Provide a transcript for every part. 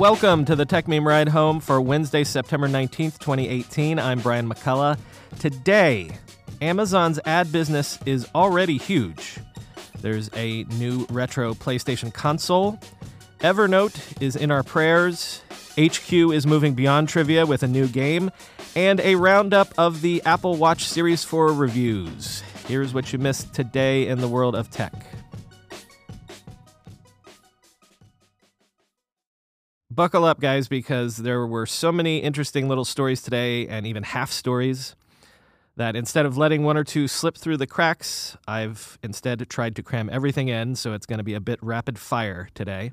Welcome to the Techmeme Ride Home for Wednesday, September 19th, 2018. I'm Brian McCullough. Today, Amazon's ad business is already huge. There's a new retro PlayStation console. Evernote is in our prayers. HQ is moving beyond trivia with a new game. And a roundup of the Apple Watch Series 4 reviews. Here's what you missed today in the world of tech. Buckle up, guys, because there were so many interesting little stories today and even half stories that instead of letting one or two slip through the cracks, I've instead tried to cram everything in, so it's going to be a bit rapid fire today.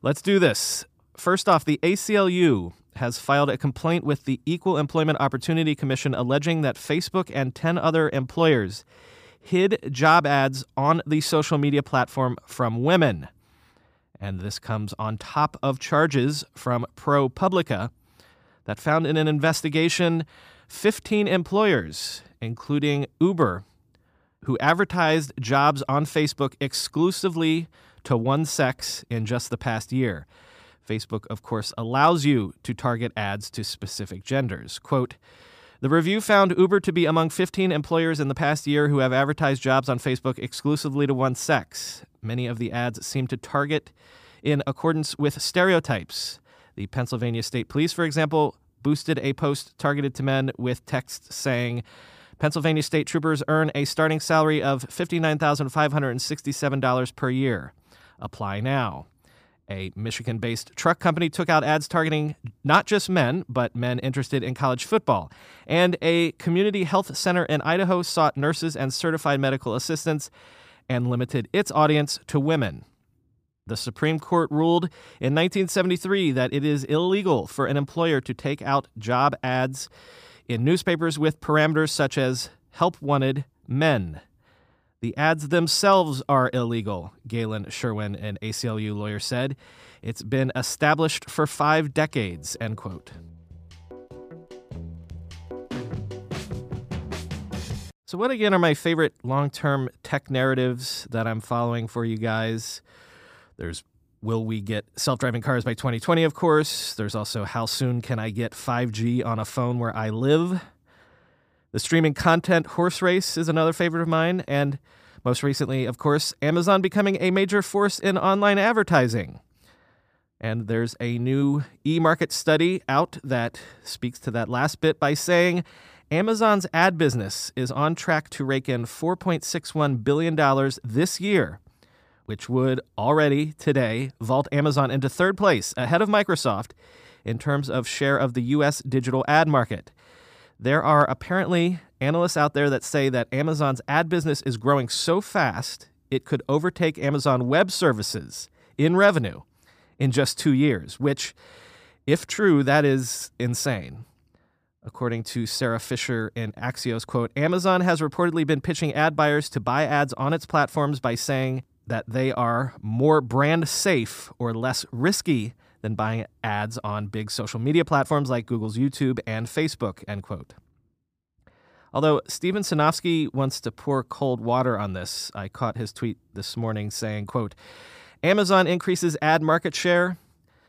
Let's do this. First off, the ACLU has filed a complaint with the Equal Employment Opportunity Commission alleging that Facebook and 10 other employers hid job ads on the social media platform from women. And this comes on top of charges from ProPublica that found in an investigation 15 employers, including Uber, who advertised jobs on Facebook exclusively to one sex in just the past year. Facebook, of course, allows you to target ads to specific genders. Quote, the review found Uber to be among 15 employers in the past year who have advertised jobs on Facebook exclusively to one sex. Many of the ads seem to target in accordance with stereotypes. The Pennsylvania State Police, for example, boosted a post targeted to men with text saying, Pennsylvania state troopers earn a starting salary of $59,567 per year. Apply now. A Michigan based truck company took out ads targeting not just men, but men interested in college football. And a community health center in Idaho sought nurses and certified medical assistants and limited its audience to women. The Supreme Court ruled in 1973 that it is illegal for an employer to take out job ads in newspapers with parameters such as help wanted men. The ads themselves are illegal, Galen Sherwin, an ACLU lawyer, said. It's been established for five decades, end quote. So, what again are my favorite long term tech narratives that I'm following for you guys? There's will we get self driving cars by 2020, of course. There's also how soon can I get 5G on a phone where I live? The streaming content horse race is another favorite of mine. And most recently, of course, Amazon becoming a major force in online advertising. And there's a new e market study out that speaks to that last bit by saying Amazon's ad business is on track to rake in $4.61 billion this year which would already today vault Amazon into third place ahead of Microsoft in terms of share of the U.S. digital ad market. There are apparently analysts out there that say that Amazon's ad business is growing so fast it could overtake Amazon Web Services in revenue in just two years, which, if true, that is insane. According to Sara Fischer in Axios, quote, Amazon has reportedly been pitching ad buyers to buy ads on its platforms by saying that they are more brand safe or less risky than buying ads on big social media platforms like Google's YouTube and Facebook, end quote. Although Steven Sinofsky wants to pour cold water on this, I caught his tweet this morning saying, quote, Amazon increases ad market share.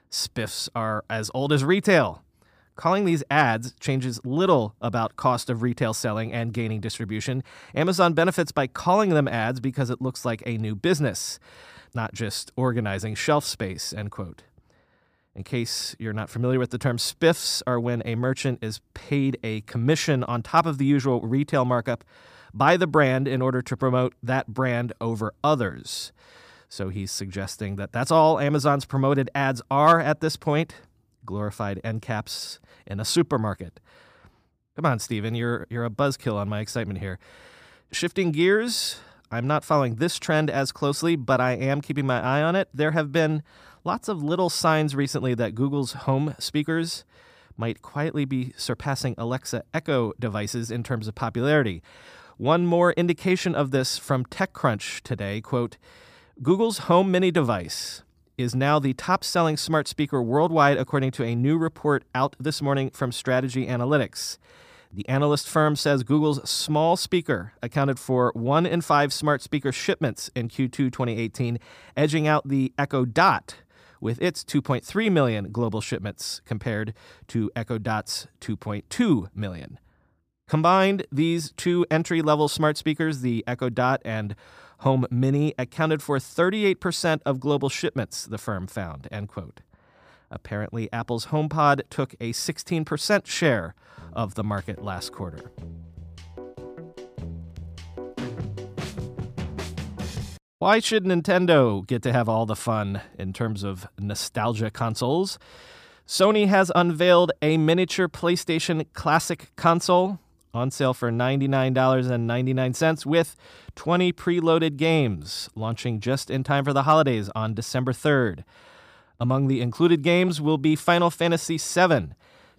Spiffs are as old as retail. Calling these ads changes little about cost of retail selling and gaining distribution. Amazon benefits by calling them ads because it looks like a new business, not just organizing shelf space, end quote. In case you're not familiar with the term, spiffs are when a merchant is paid a commission on top of the usual retail markup by the brand in order to promote that brand over others. So he's suggesting that that's all Amazon's promoted ads are at this point glorified end caps in a supermarket. Come on, Steven, you're, you're a buzzkill on my excitement here. Shifting gears, I'm not following this trend as closely, but I am keeping my eye on it. There have been lots of little signs recently that Google's home speakers might quietly be surpassing Alexa Echo devices in terms of popularity. One more indication of this from TechCrunch today, quote, Google's Home Mini device is now the top selling smart speaker worldwide, according to a new report out this morning from Strategy Analytics. The analyst firm says Google's small speaker accounted for one in five smart speaker shipments in Q2 2018, edging out the Echo Dot, with its 2.3 million global shipments compared to Echo Dot's 2.2 million. Combined, these two entry level smart speakers, the Echo Dot and Home Mini, accounted for 38% of global shipments, the firm found. End quote. Apparently, Apple's HomePod took a 16% share of the market last quarter. Why should Nintendo get to have all the fun in terms of nostalgia consoles? Sony has unveiled a miniature PlayStation Classic console on sale for $99.99 with 20 preloaded games, launching just in time for the holidays on December 3rd. Among the included games will be Final Fantasy VII,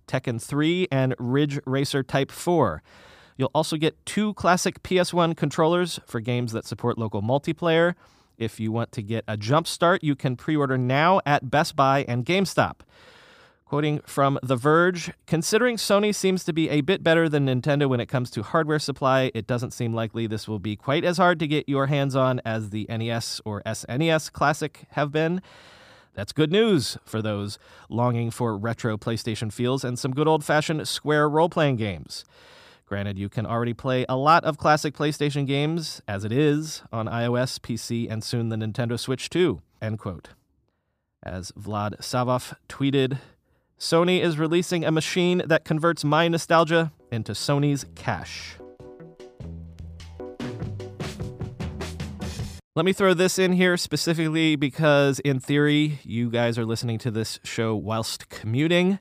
Tekken 3, and Ridge Racer Type 4. You'll also get two classic PS1 controllers for games that support local multiplayer. If you want to get a jump start, you can pre order now at Best Buy and GameStop. Quoting from The Verge Considering Sony seems to be a bit better than Nintendo when it comes to hardware supply, it doesn't seem likely this will be quite as hard to get your hands on as the NES or SNES Classic have been. That's good news for those longing for retro PlayStation feels and some good old fashioned square role playing games. Granted, you can already play a lot of classic PlayStation games as it is on iOS, PC, and soon the Nintendo Switch too. End quote. As Vlad Savov tweeted, Sony is releasing a machine that converts my nostalgia into Sony's cash. Let me throw this in here specifically because, in theory, you guys are listening to this show whilst commuting.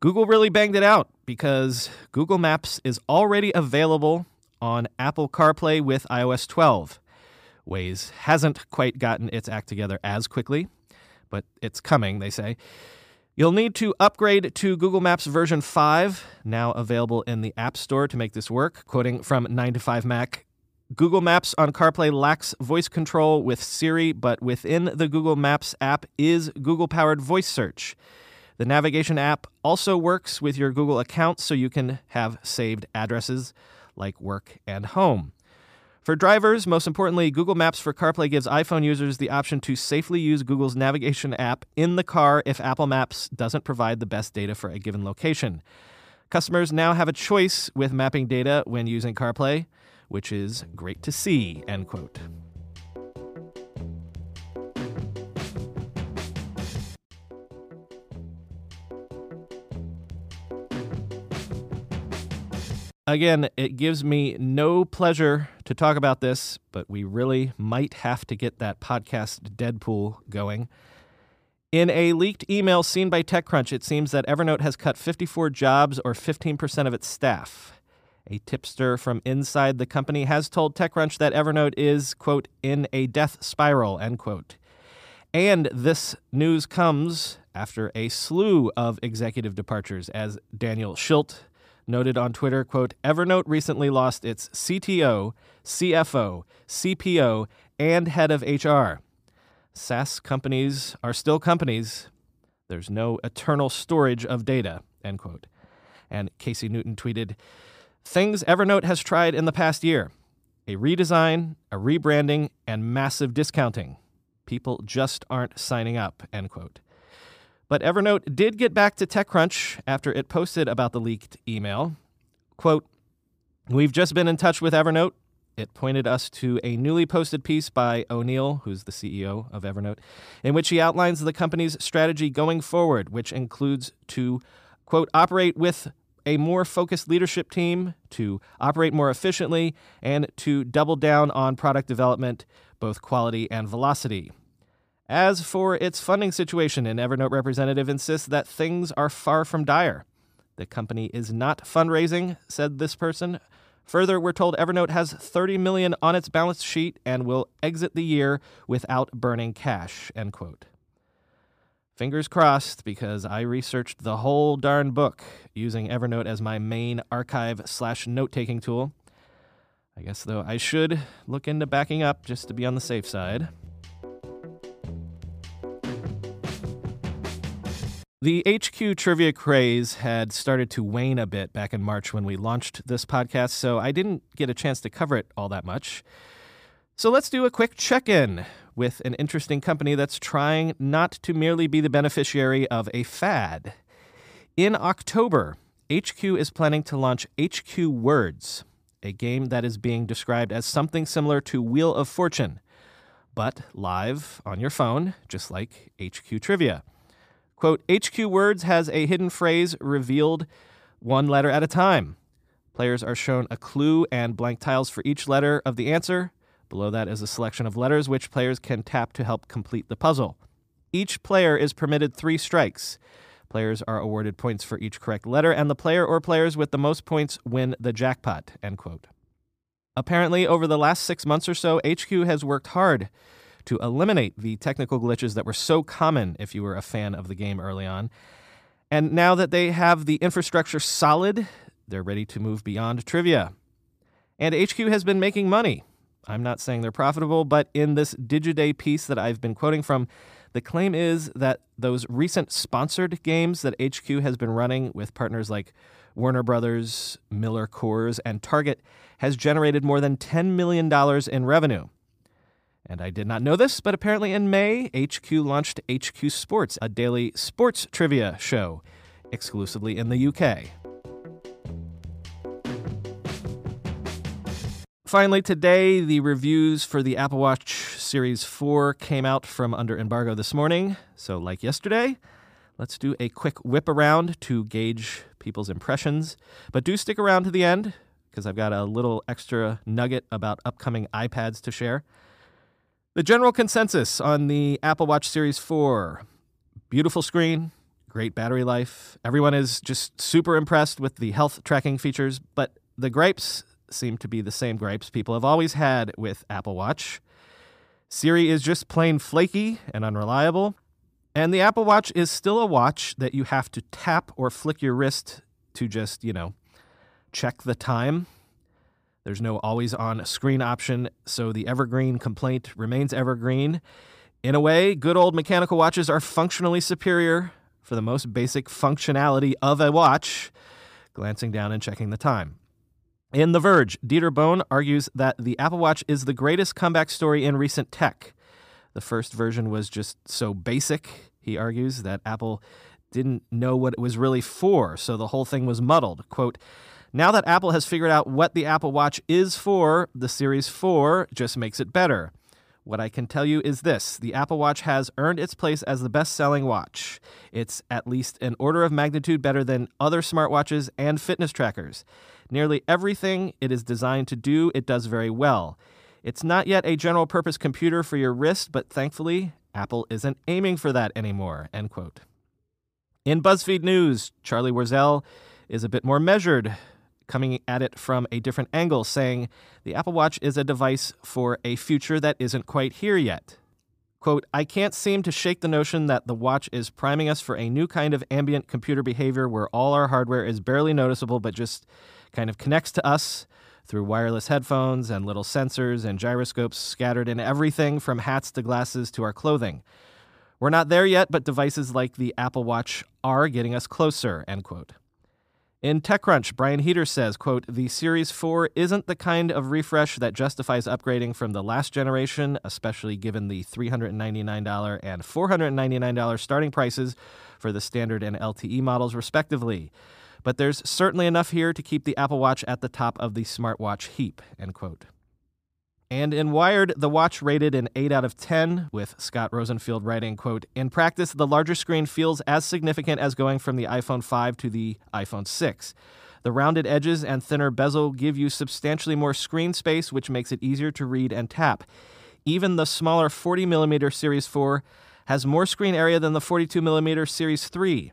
Google really banged it out because Google Maps is already available on Apple CarPlay with iOS 12. Waze hasn't quite gotten its act together as quickly, but it's coming, they say. You'll need to upgrade to Google Maps version 5, now available in the App Store to make this work. Quoting from 9to5Mac Google Maps on CarPlay lacks voice control with Siri, but within the Google Maps app is Google powered voice search. The navigation app also works with your Google account so you can have saved addresses like work and home. For drivers, most importantly, Google Maps for CarPlay gives iPhone users the option to safely use Google's navigation app in the car if Apple Maps doesn't provide the best data for a given location. Customers now have a choice with mapping data when using CarPlay, which is great to see, end quote. Again, it gives me no pleasure to talk about this, but we really might have to get that podcast Deadpool going. In a leaked email seen by TechCrunch, it seems that Evernote has cut 54 jobs or 15% of its staff. A tipster from inside the company has told TechCrunch that Evernote is, quote, in a death spiral, end quote. And this news comes after a slew of executive departures, as Daniel Schildt noted on Twitter, quote, Evernote recently lost its CTO, CFO, CPO, and head of HR. SaaS companies are still companies. There's no eternal storage of data, end quote. And Casey Newton tweeted, Things Evernote has tried in the past year a redesign, a rebranding, and massive discounting. People just aren't signing up, end quote. But Evernote did get back to TechCrunch after it posted about the leaked email. Quote, We've just been in touch with Evernote. It pointed us to a newly posted piece by O'Neill, who's the CEO of Evernote, in which he outlines the company's strategy going forward, which includes to, quote, operate with a more focused leadership team, to operate more efficiently, and to double down on product development, both quality and velocity, as for its funding situation, an Evernote representative insists that things are far from dire. The company is not fundraising, said this person. Further, we're told Evernote has 30 million on its balance sheet and will exit the year without burning cash, end quote. Fingers crossed because I researched the whole darn book using Evernote as my main archive slash note taking tool. I guess, though, I should look into backing up just to be on the safe side. The HQ trivia craze had started to wane a bit back in March when we launched this podcast, so I didn't get a chance to cover it all that much. So let's do a quick check in. with an interesting company that's trying not to merely be the beneficiary of a fad. In October, HQ is planning to launch HQ Words, a game that is being described as something similar to Wheel of Fortune, but live on your phone, just like HQ Trivia. Quote HQ Words has a hidden phrase revealed one letter at a time. Players are shown a clue and blank tiles for each letter of the answer. Below that is a selection of letters which players can tap to help complete the puzzle. Each player is permitted three strikes. Players are awarded points for each correct letter, and the player or players with the most points win the jackpot. End quote. Apparently, over the last six months or so, HQ has worked hard to eliminate the technical glitches that were so common if you were a fan of the game early on. And now that they have the infrastructure solid, they're ready to move beyond trivia. And HQ has been making money. I'm not saying they're profitable, but in this Digiday piece that I've been quoting from, the claim is that those recent sponsored games that HQ has been running with partners like Warner Brothers, MillerCoors, and Target has generated more than $10 million in revenue. And I did not know this, but apparently in May, HQ launched HQ Sports, a daily sports trivia show exclusively in the UK. Finally, today, the reviews for the Apple Watch Series 4 came out from under embargo this morning. So, like yesterday, let's do a quick whip around to gauge people's impressions. But do stick around to the end because I've got a little extra nugget about upcoming iPads to share. The general consensus on the Apple Watch Series 4 beautiful screen, great battery life. Everyone is just super impressed with the health tracking features, but the gripes seem to be the same gripes people have always had with Apple Watch. Siri is just plain flaky and unreliable. And the Apple Watch is still a watch that you have to tap or flick your wrist to just, you know, check the time. There's no always on screen option, so the evergreen complaint remains evergreen. In a way, good old mechanical watches are functionally superior for the most basic functionality of a watch, glancing down and checking the time. In The Verge, Dieter Bohn argues that the Apple Watch is the greatest comeback story in recent tech. The first version was just so basic, he argues, that Apple didn't know what it was really for, so the whole thing was muddled. Quote, now that Apple has figured out what the Apple Watch is for, the Series 4 just makes it better. What I can tell you is this the Apple Watch has earned its place as the best selling watch. It's at least an order of magnitude better than other smartwatches and fitness trackers. Nearly everything it is designed to do, it does very well. It's not yet a general purpose computer for your wrist, but thankfully, Apple isn't aiming for that anymore. End quote. In BuzzFeed News, Charlie Warzel is a bit more measured, coming at it from a different angle, saying the Apple Watch is a device for a future that isn't quite here yet. Quote, I can't seem to shake the notion that the watch is priming us for a new kind of ambient computer behavior where all our hardware is barely noticeable but just kind of connects to us through wireless headphones and little sensors and gyroscopes scattered in everything from hats to glasses to our clothing. We're not there yet, but devices like the Apple Watch are getting us closer, end quote. In TechCrunch, Brian Heater says, quote, the Series 4 isn't the kind of refresh that justifies upgrading from the last generation, especially given the $399 and $499 starting prices for the standard and LTE models, respectively but there's certainly enough here to keep the Apple Watch at the top of the smartwatch heap, end quote. And in Wired, the watch rated an 8 out of 10, with Scott Rosenfield writing, quote, In practice, the larger screen feels as significant as going from the iPhone 5 to the iPhone 6. The rounded edges and thinner bezel give you substantially more screen space, which makes it easier to read and tap. Even the smaller 40mm Series 4 has more screen area than the 42mm Series 3.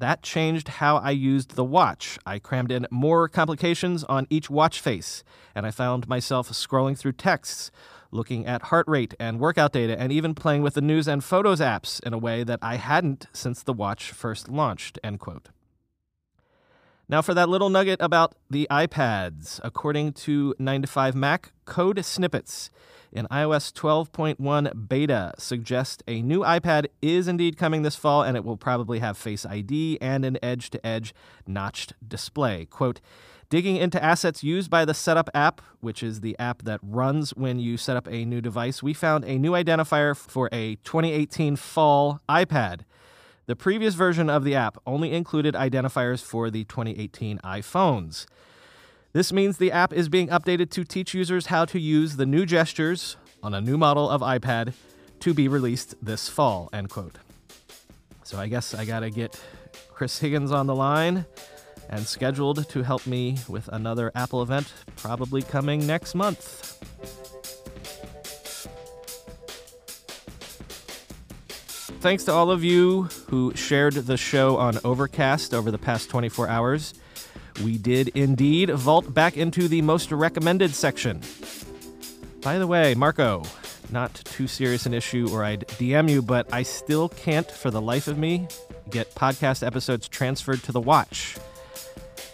That changed how I used the watch. I crammed in more complications on each watch face, and I found myself scrolling through texts, looking at heart rate and workout data, and even playing with the news and photos apps in a way that I hadn't since the watch first launched. End quote. Now, for that little nugget about the iPads, according to 9to5Mac, code snippets in iOS 12.1 beta suggest a new iPad is indeed coming this fall, and it will probably have Face ID and an edge to edge notched display. Quote, digging into assets used by the Setup app, which is the app that runs when you set up a new device, we found a new identifier for a 2018 fall iPad. The previous version of the app only included identifiers for the 2018 iPhones. This means the app is being updated to teach users how to use the new gestures on a new model of iPad to be released this fall, end quote. So I guess I gotta get Chris Higgins on the line and scheduled to help me with another Apple event, probably coming next month. Thanks to all of you who shared the show on Overcast over the past 24 hours. We did indeed vault back into the most recommended section. By the way, Marco, not too serious an issue or I'd DM you, but I still can't for the life of me get podcast episodes transferred to the watch.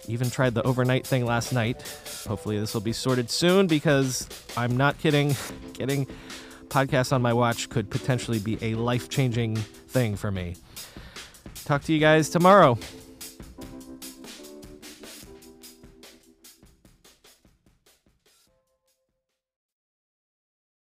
Even tried the overnight thing last night. Hopefully, this will be sorted soon because I'm not kidding. Getting podcasts on my watch could potentially be a life changing thing for me. Talk to you guys tomorrow.